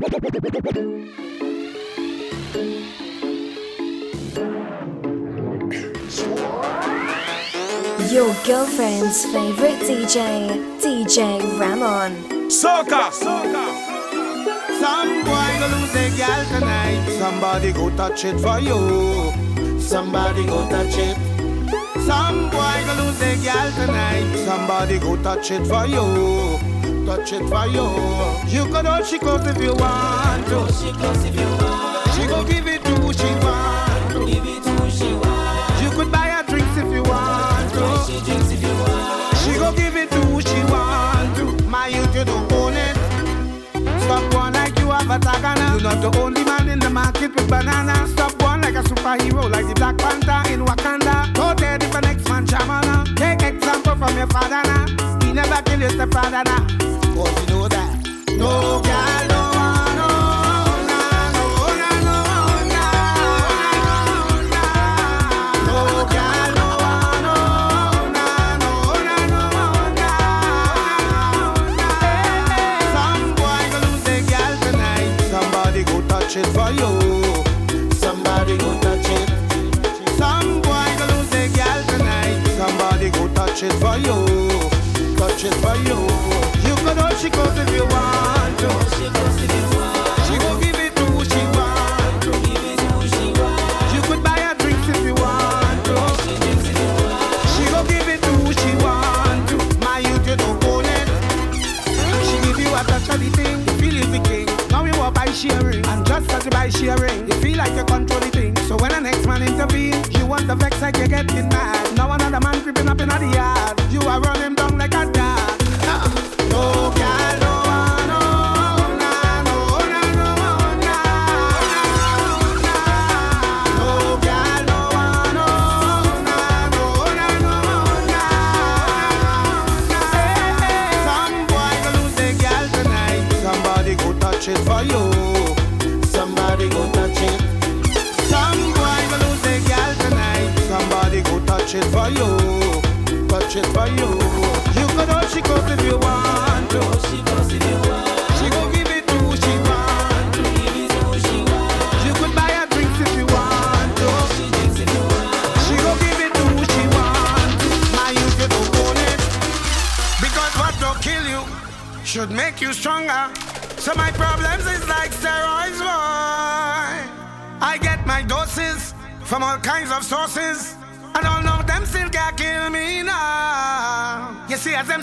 Your girlfriend's favorite DJ, DJ Ramon. Soca, soca. Some boy go lose gal tonight. Somebody go touch it for you. Somebody go touch it. Some boy go lose gal tonight. Somebody go touch it for you. Touch it for you. You could hold she close if you want to. She close if you want. She go give it to who she want to. Give it to who she want. You could buy her drinks if you want to. She drinks if you want. She go give it to who she want to. My youth, you don't own it. Stop one like you have a tagana. You're not the only man in the market with banana. Stop one like a superhero, like the Black Panther in Wakanda. Go there if an next man shamana. Take example from your father now. Never kill your stepfather now. Cause you know that. No girl, no one, no, no, no, nah. No girl, no one, no, no, no, nah. Some boy go lose their girl tonight. Somebody go touch it for you. Somebody go touch it. Some boy go lose their girl tonight. Somebody go touch it for you. It for you. You could hold she close if you want to. She close if you want. She go give it to who she want to. Give it to who she want. You could buy her drinks if you want to. She drinks give it to who she want to. My youth, you don't own it. She give you a touch of the thing, you feel is the king. Now you walk by sharing, and just as you by sharing, you feel like you control the thing. So when the next man intervene, you want the vex like you're getting mad.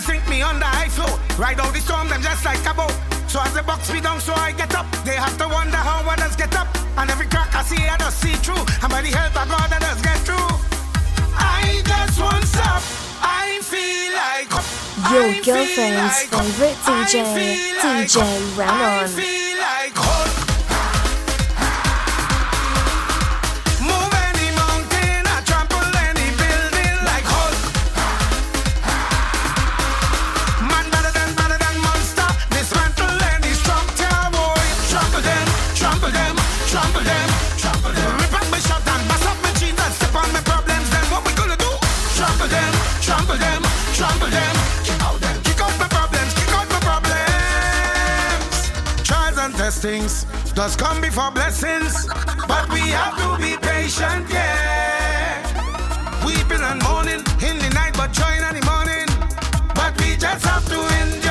Sink me under high flow, ride out the storm, them just like a boat. So as they box me down, so I get up. They have to wonder how others get up. And every crack I see, I just see through. And by the help of God, I just get through. I just want stop. I feel like Your I feel girlfriend's like- favorite DJ, like- DJ Ramon. Testings does come before blessings, but we have to be patient, yeah. Weeping and mourning in the night, but joy in the morning. But we just have to endure.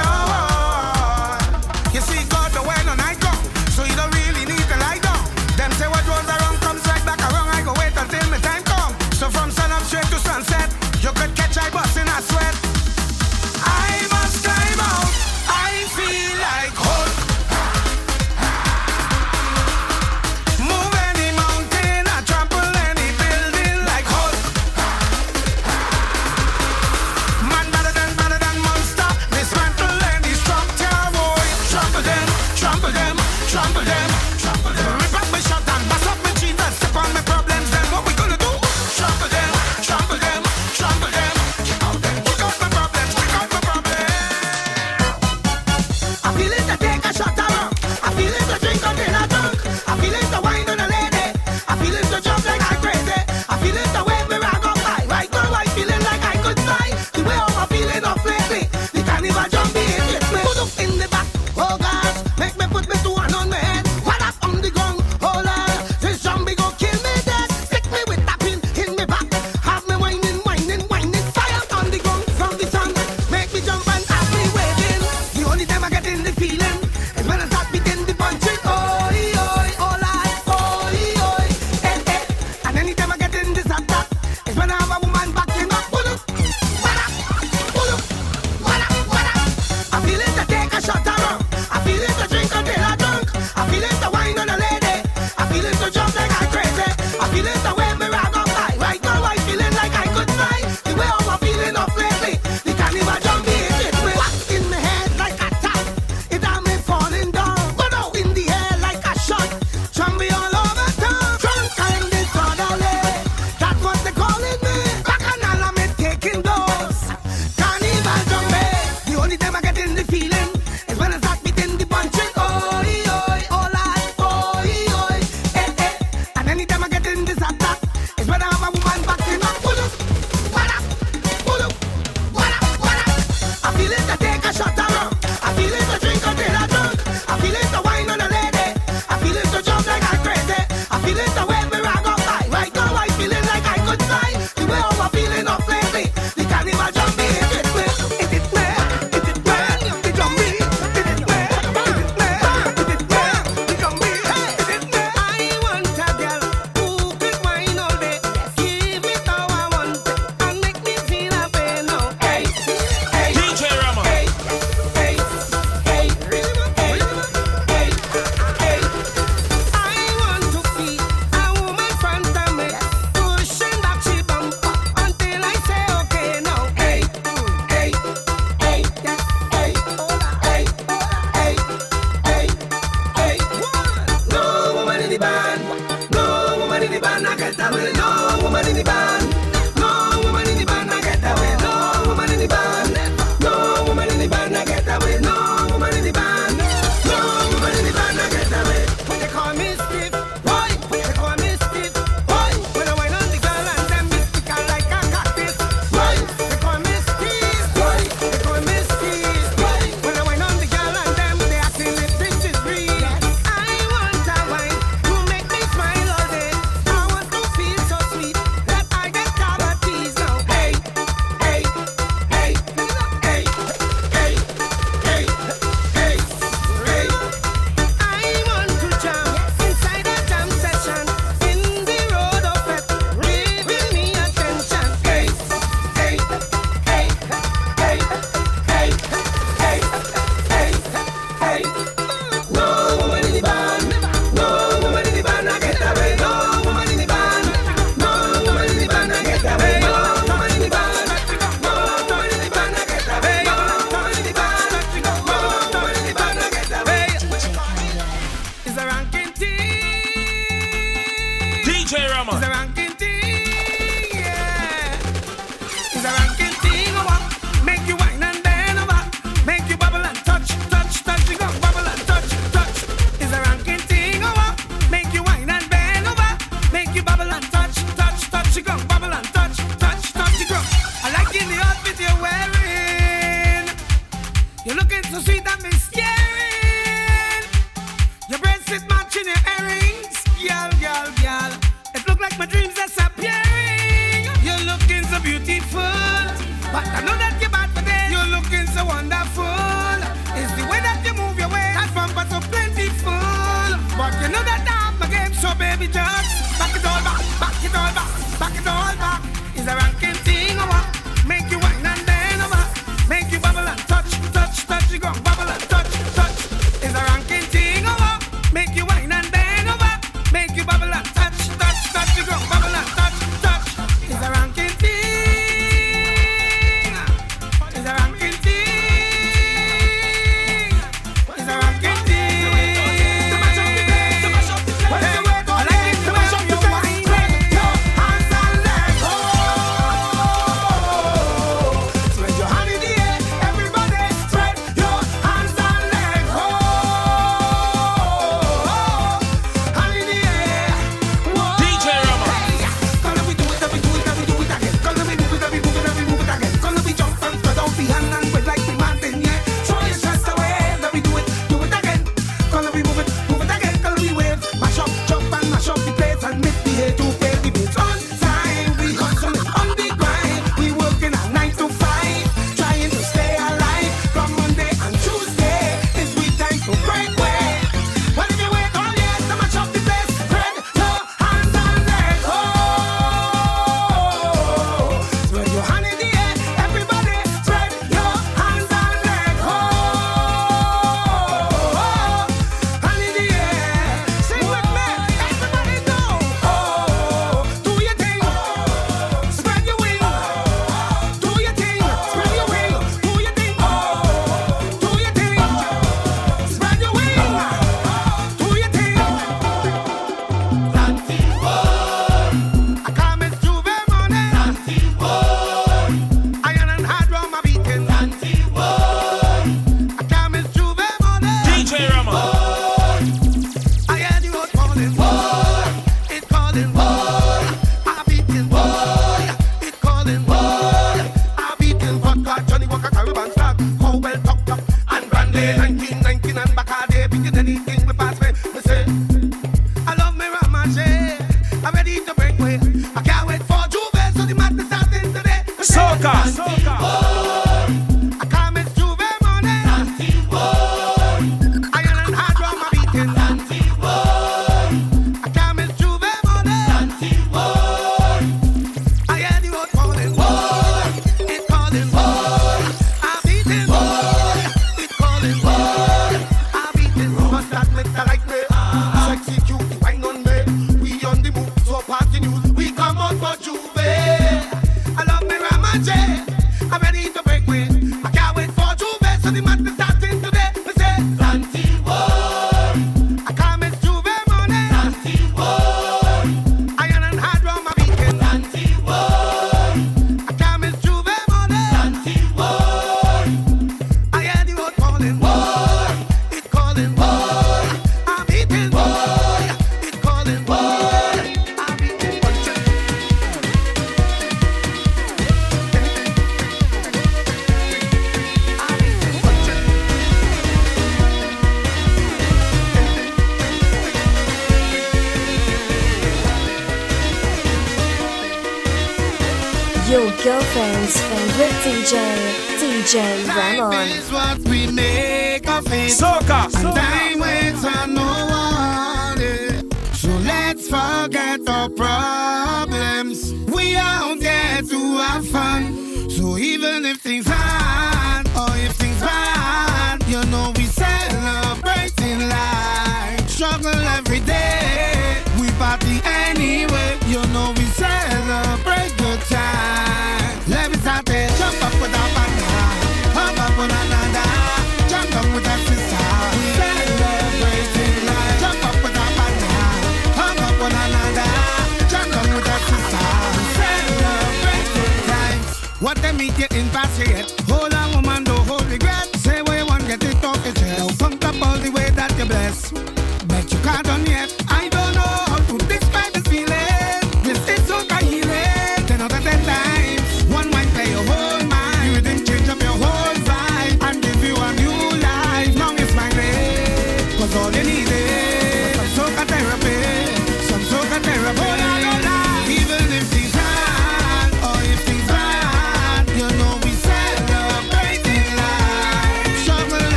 immediate invasive.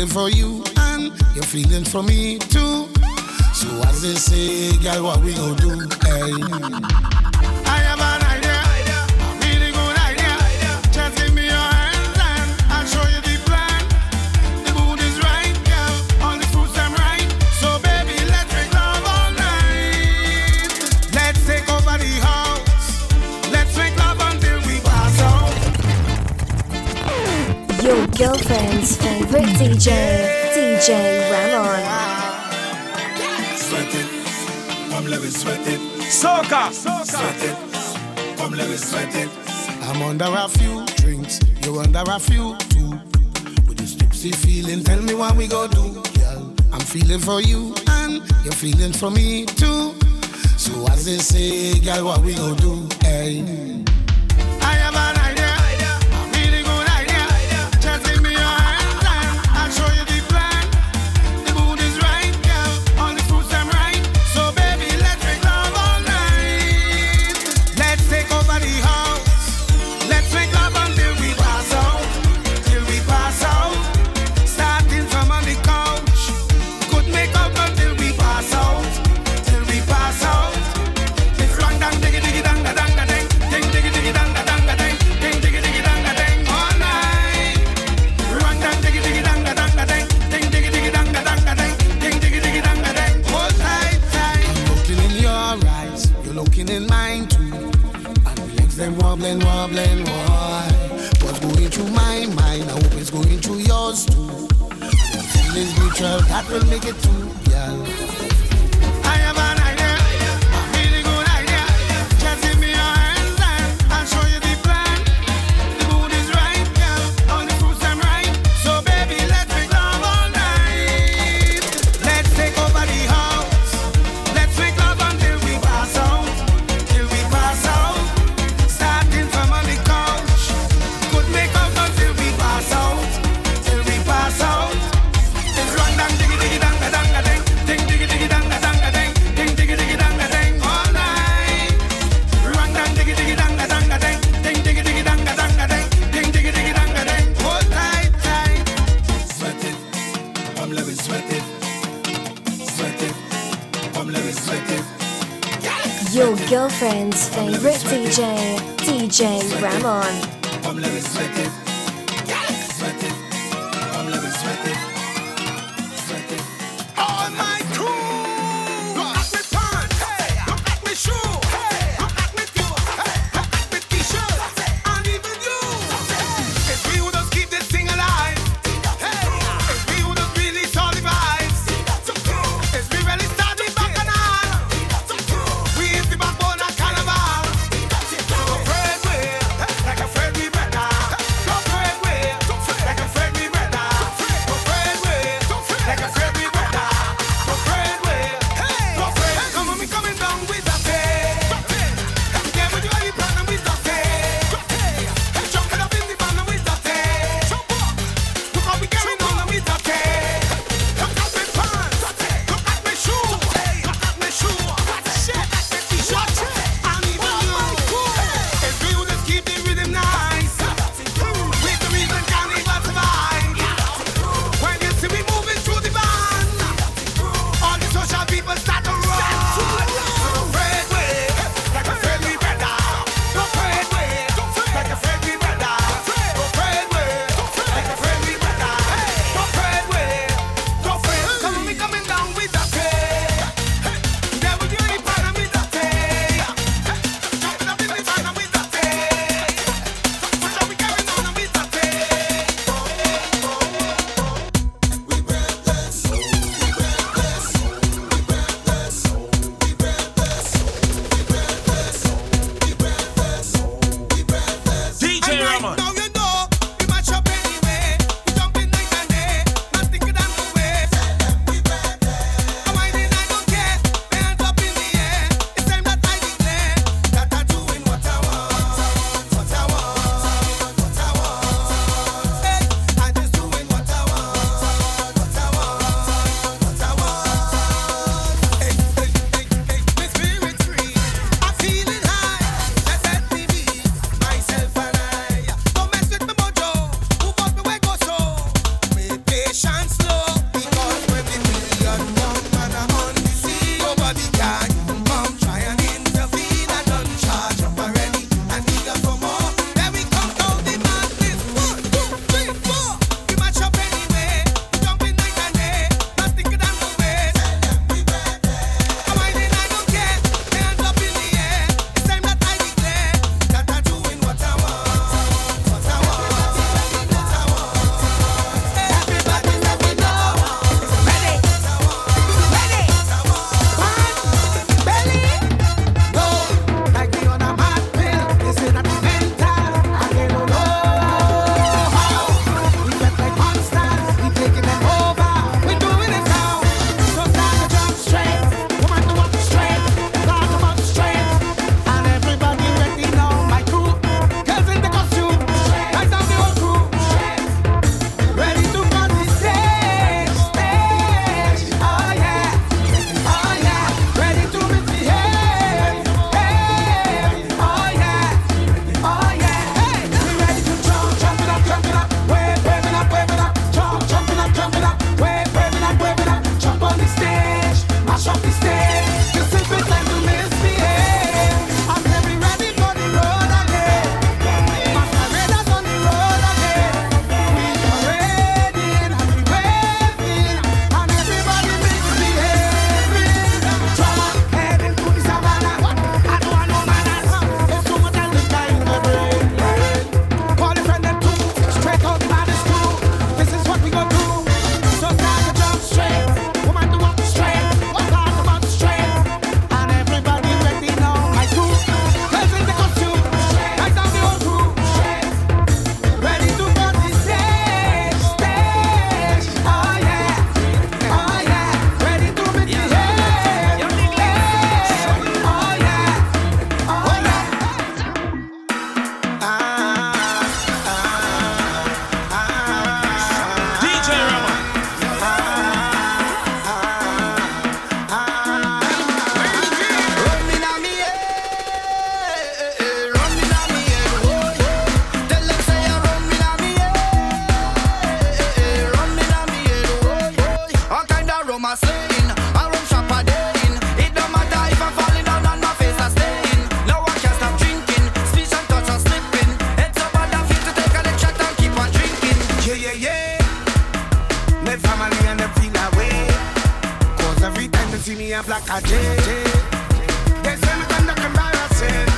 feeling for you and you're feeling for me too. So as they say, girl, what we gonna do? Hey. friend's favorite DJ, DJ Ramon. Sweat it, come let me sweat it. Soca, soca. Sweat it, come let me sweat it. I'm under a few drinks, you're under a few too. With this tipsy feeling, tell me what we gonna do, girl. I'm feeling for you and you're feeling for me too. So as they say, girl, what we gonna do, hey? Girl, that will make it two. friend's favorite DJ, DJ Ramon. see me a black a J. They say me conduct embarrassing.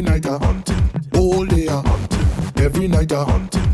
Every night I hunting. All day I hunting. Every night I hunting.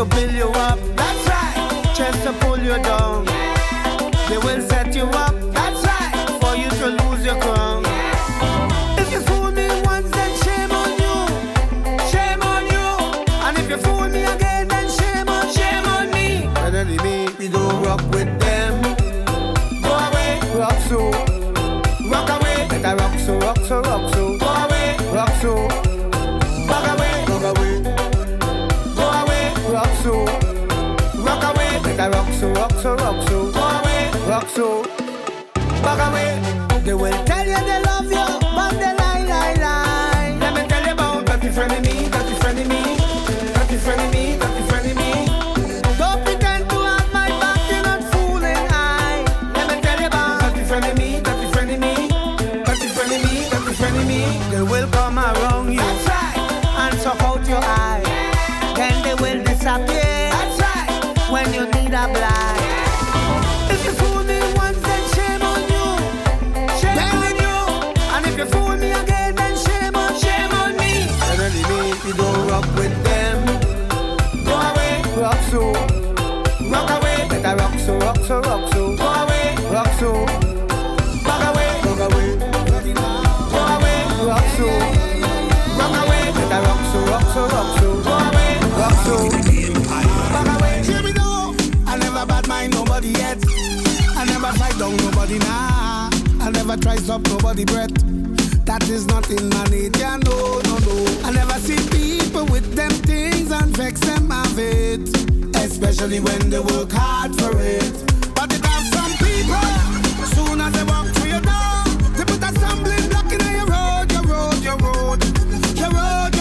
to build you up. That's right. Chance to pull you down. They will say. nobody nah. I never try stop nobody breath. That is nothing, in my ya no, no, no. I never see people with them things and vex them of it. Especially when they work hard for it. But it have some people, soon as they walk through your door, they put a stumbling block in your road, your road, your road, your road. Your road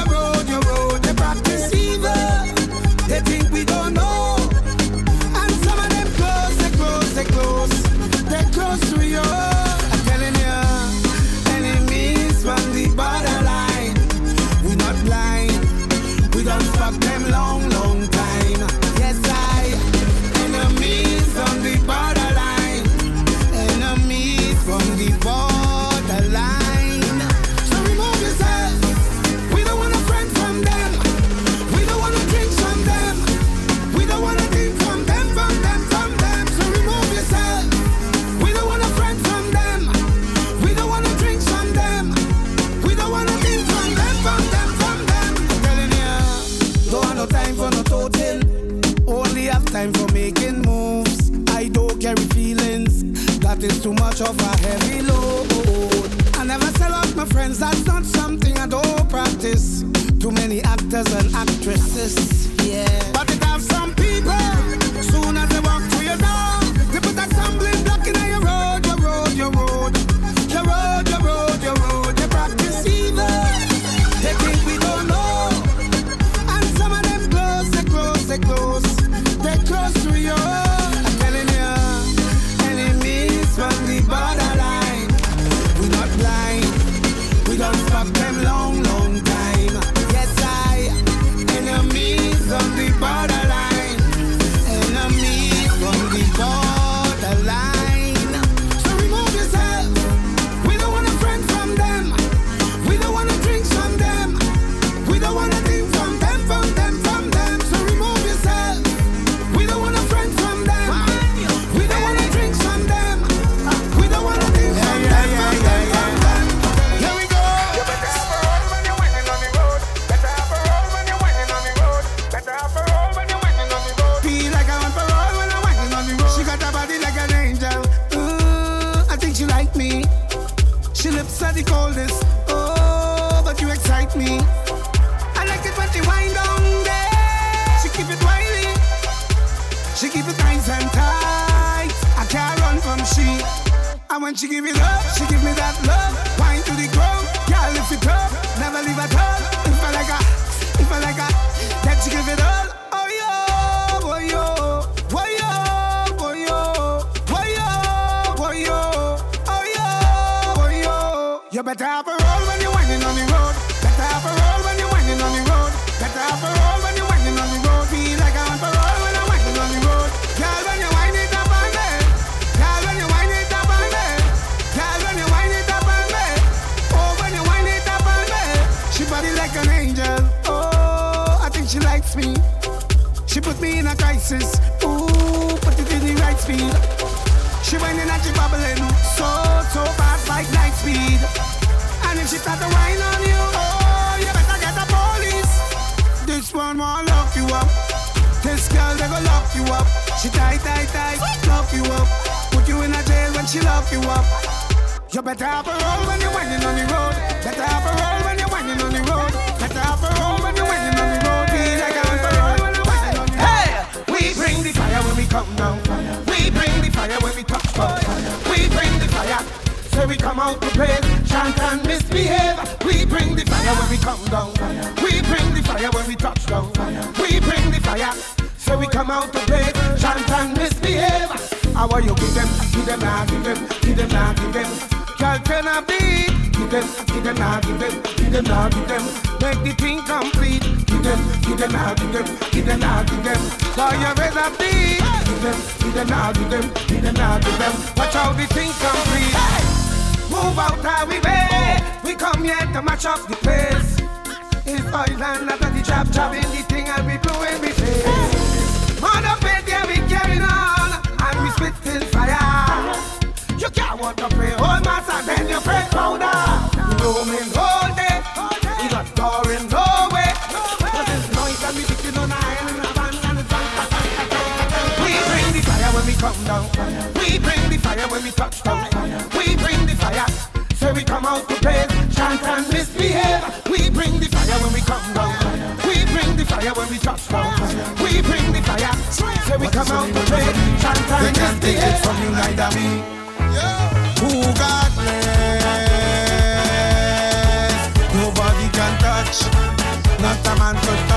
actresses, This one won't lock you up. This girl, they go lock you up. She tight, tight, tight, lock you up. Put you in a jail when she lock you up. You better have a roll when you're whining on the road. Better have a roll when you're whining on the road. Better have a roll when you're whining on the road. Feel like want a roll when you're whining on the road. Hey, we bring the fire when we come down. We bring the fire when we touch down. We bring the fire. So we come out to play, chant and misbehave. We bring the fire when we come down. We bring the fire when we touch down. We bring the fire. So we come out to play, chant and misbehave. How are you give them, give them now, give them, give them now, give them. Girl, turn a beat. Give them, give them now, give them, give them now, give them. Make the thing complete. Give them, give them now, give them, give them now, give them. So you a beat. Give them, give them now, give them, give them now, give them. Watch how the thing complete. Move out how we way. We come here to match up the pace. It's oil and after the job, job in the thing and we blowing we face. Mother bed, yeah, we carrying on. And we spitting fire. You can't want to pray oh, old mass and then you pray powder. Roaming all day. We got pouring no way. Cause it's noise and we picking on iron and a band and We bring the fire when we come down. We bring the fire when we touch down. We bring the. So we come out to play, chant and misbehave. We bring the fire when we come down. We bring the fire when we touch down. We bring the fire. So we come out to play, chant They and can't take it misbehave. from you, neither me. Who got blessed? Nobody can touch, not a man to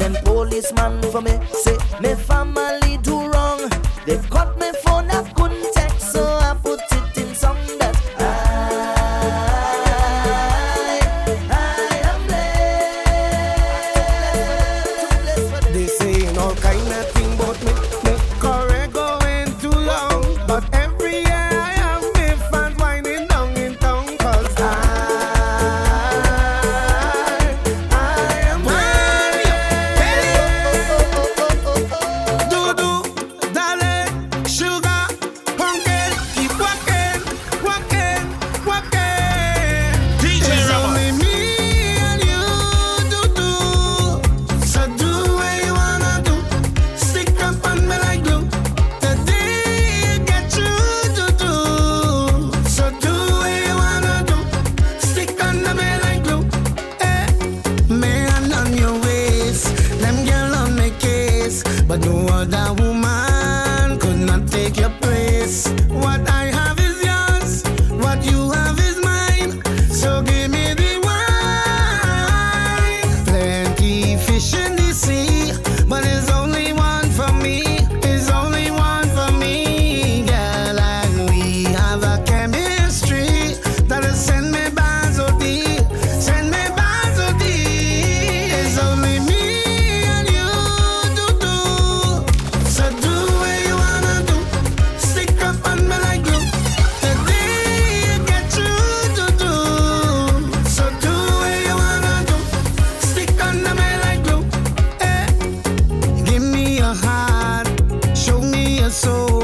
Send policeman for me. Say, me family do wrong. They've cut so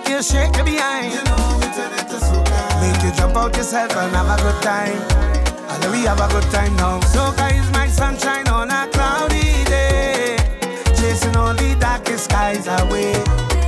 make you shake your behind. You know we turn it soca. Make you jump out yourself and have a good time. And we have a good time now. Soca is my sunshine on a cloudy day, chasing all the darkest skies away.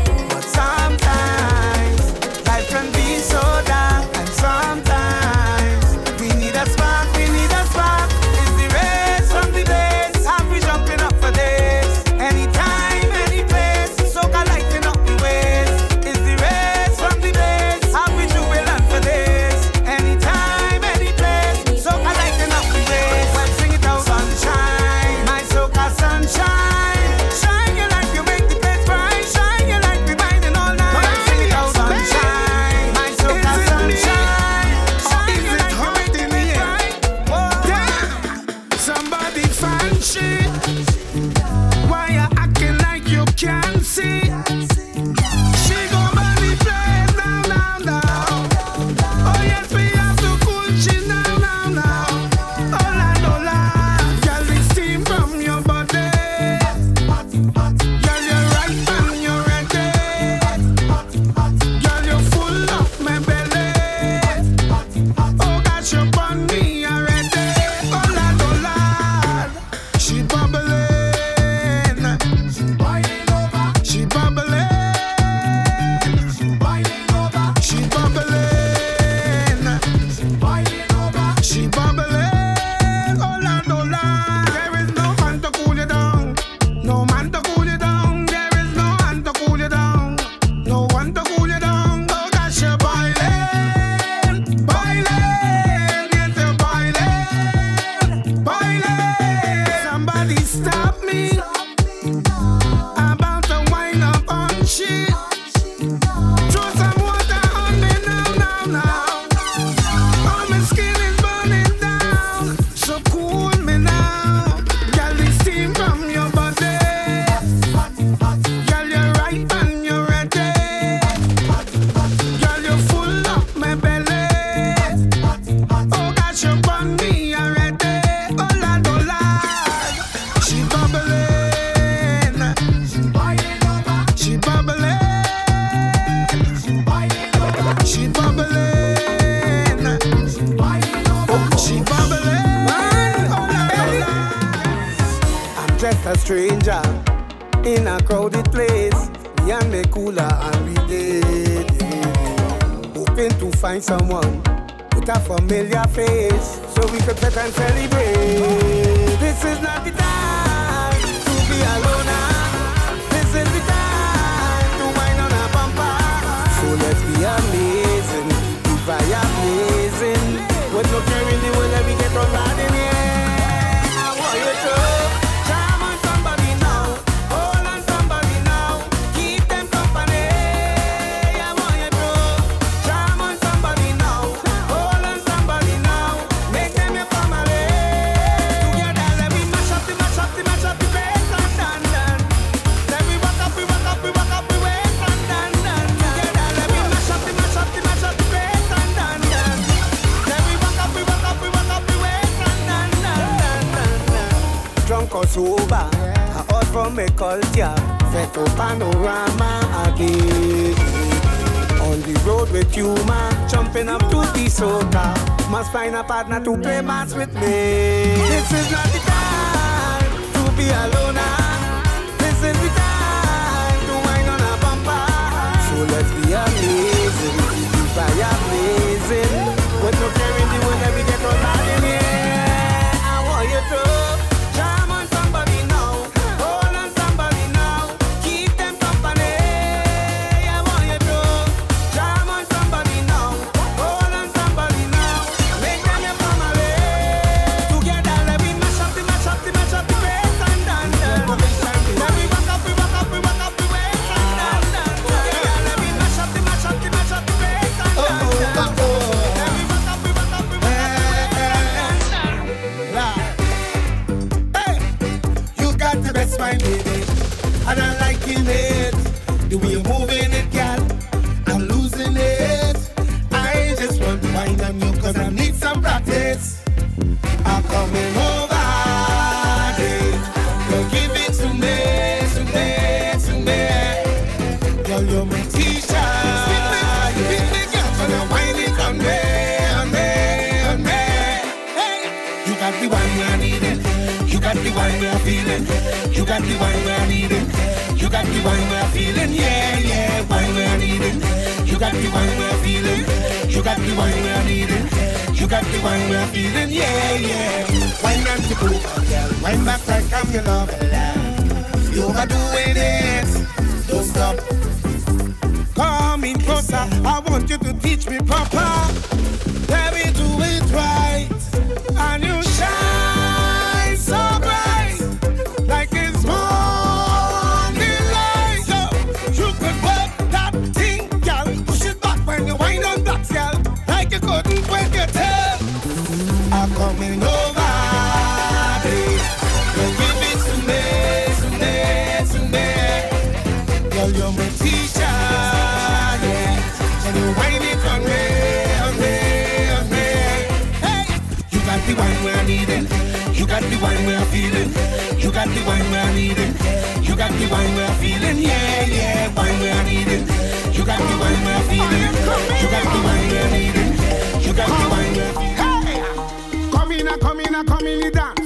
must find a partner to play match with me. This is not the time to be alone. the one I needed. You got the one I'm feeling. You got the one I needed. You got the one I'm feeling. Yeah, yeah, one I needed. You got the one I'm feeling. You got the one I needed. You got the one I'm feeling. Yeah, yeah. Wine and the pool, girl. Wine back I come your lover. You are overdoing it. Don't stop. Come in closer. I want you to teach me proper. Let me do it right and you shine. the wine we are needing. You got the wine we are feeling. Yeah, yeah, wine we are needing. You got the wine we are feeling. You got the wine we are needing. You got the wine we are feeling. Hey, come in, come in, come in, dance.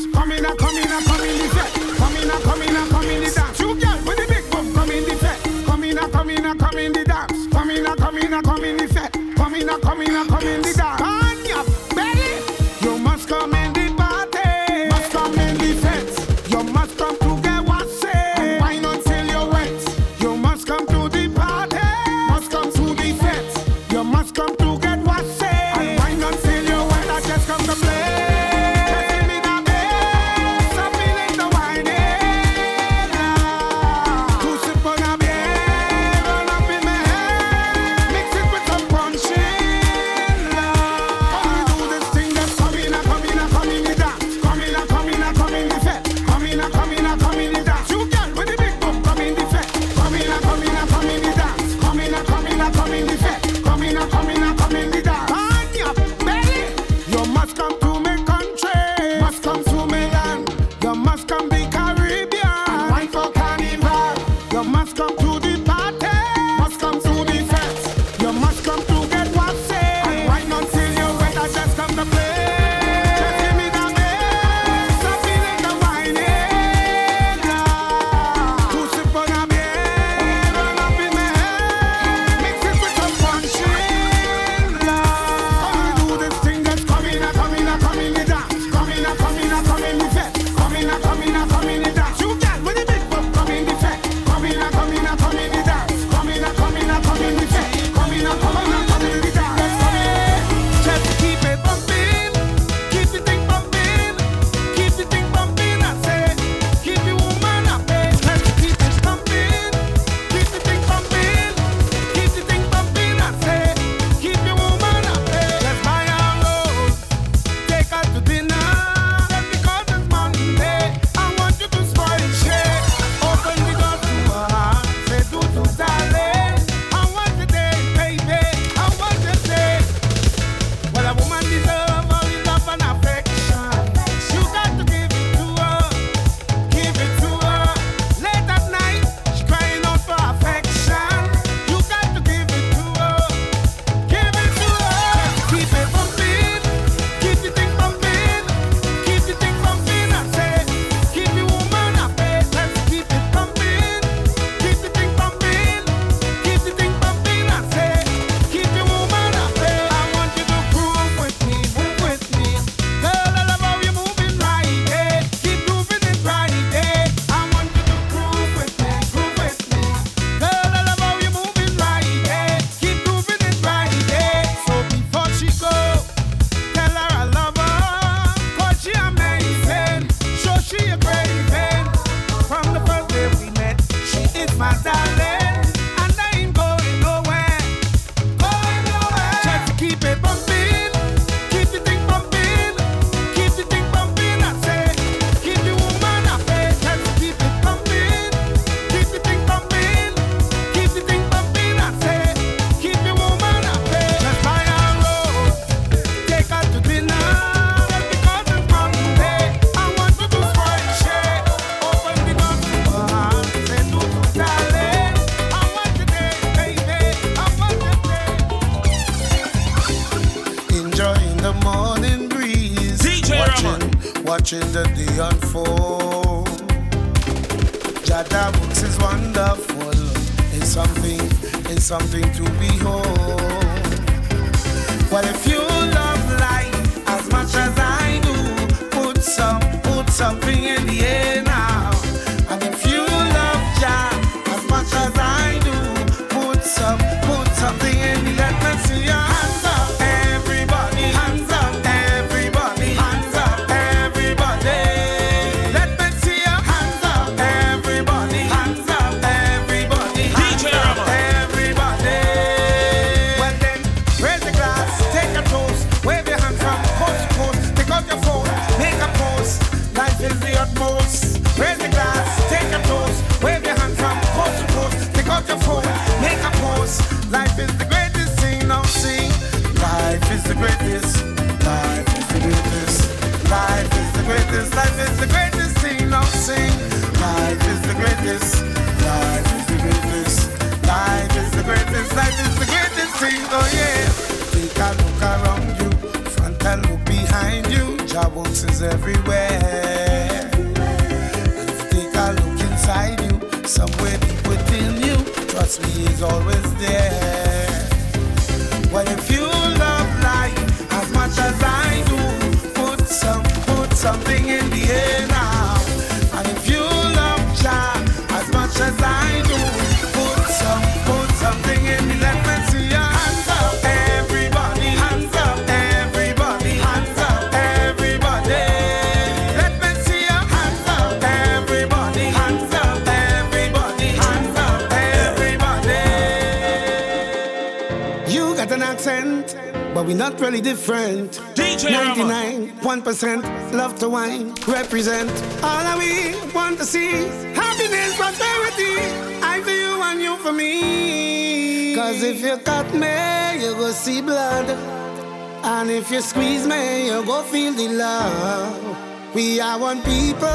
you squeeze me, you go feel the love. We are one people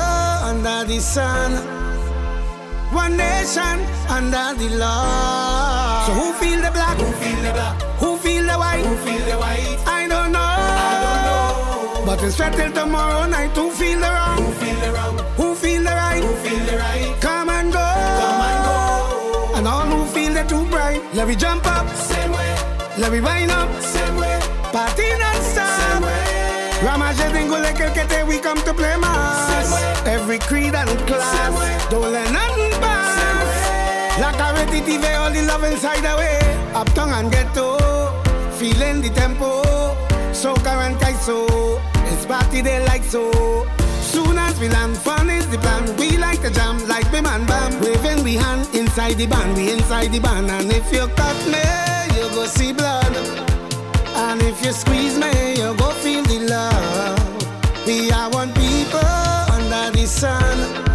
under the sun, one nation under the law. So who feel the black? Who feel the black? Who feel the white? Who feel the white? I don't know. I don't know. But it's till tomorrow night. Who feel the wrong? Who feel the wrong? Who feel the right? Who feel the right? Come and go. Come and go. And all who feel the too bright, let me jump up. Same way. Let me wind up. Same El que te we come to play mass. Every creed and class. Don't let nothing pass. La competitive, all the love inside away. Uptown and ghetto. Feeling the tempo. So current so. It's party day like so. Soon as we land, fun is the plan. We like to jam, like we man bam. Waving we hand inside the band, we inside the band. And if you cut me, you go see blood. And if you squeeze me, you go feel the love. We are one people under the sun.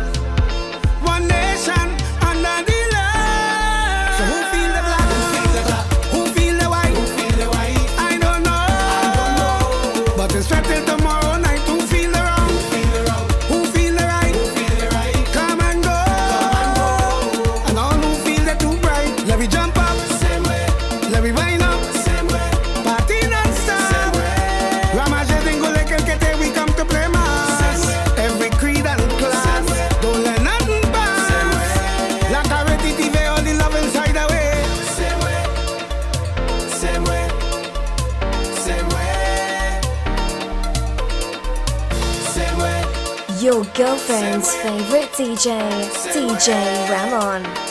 girlfriend's favorite DJ, DJ Ramon.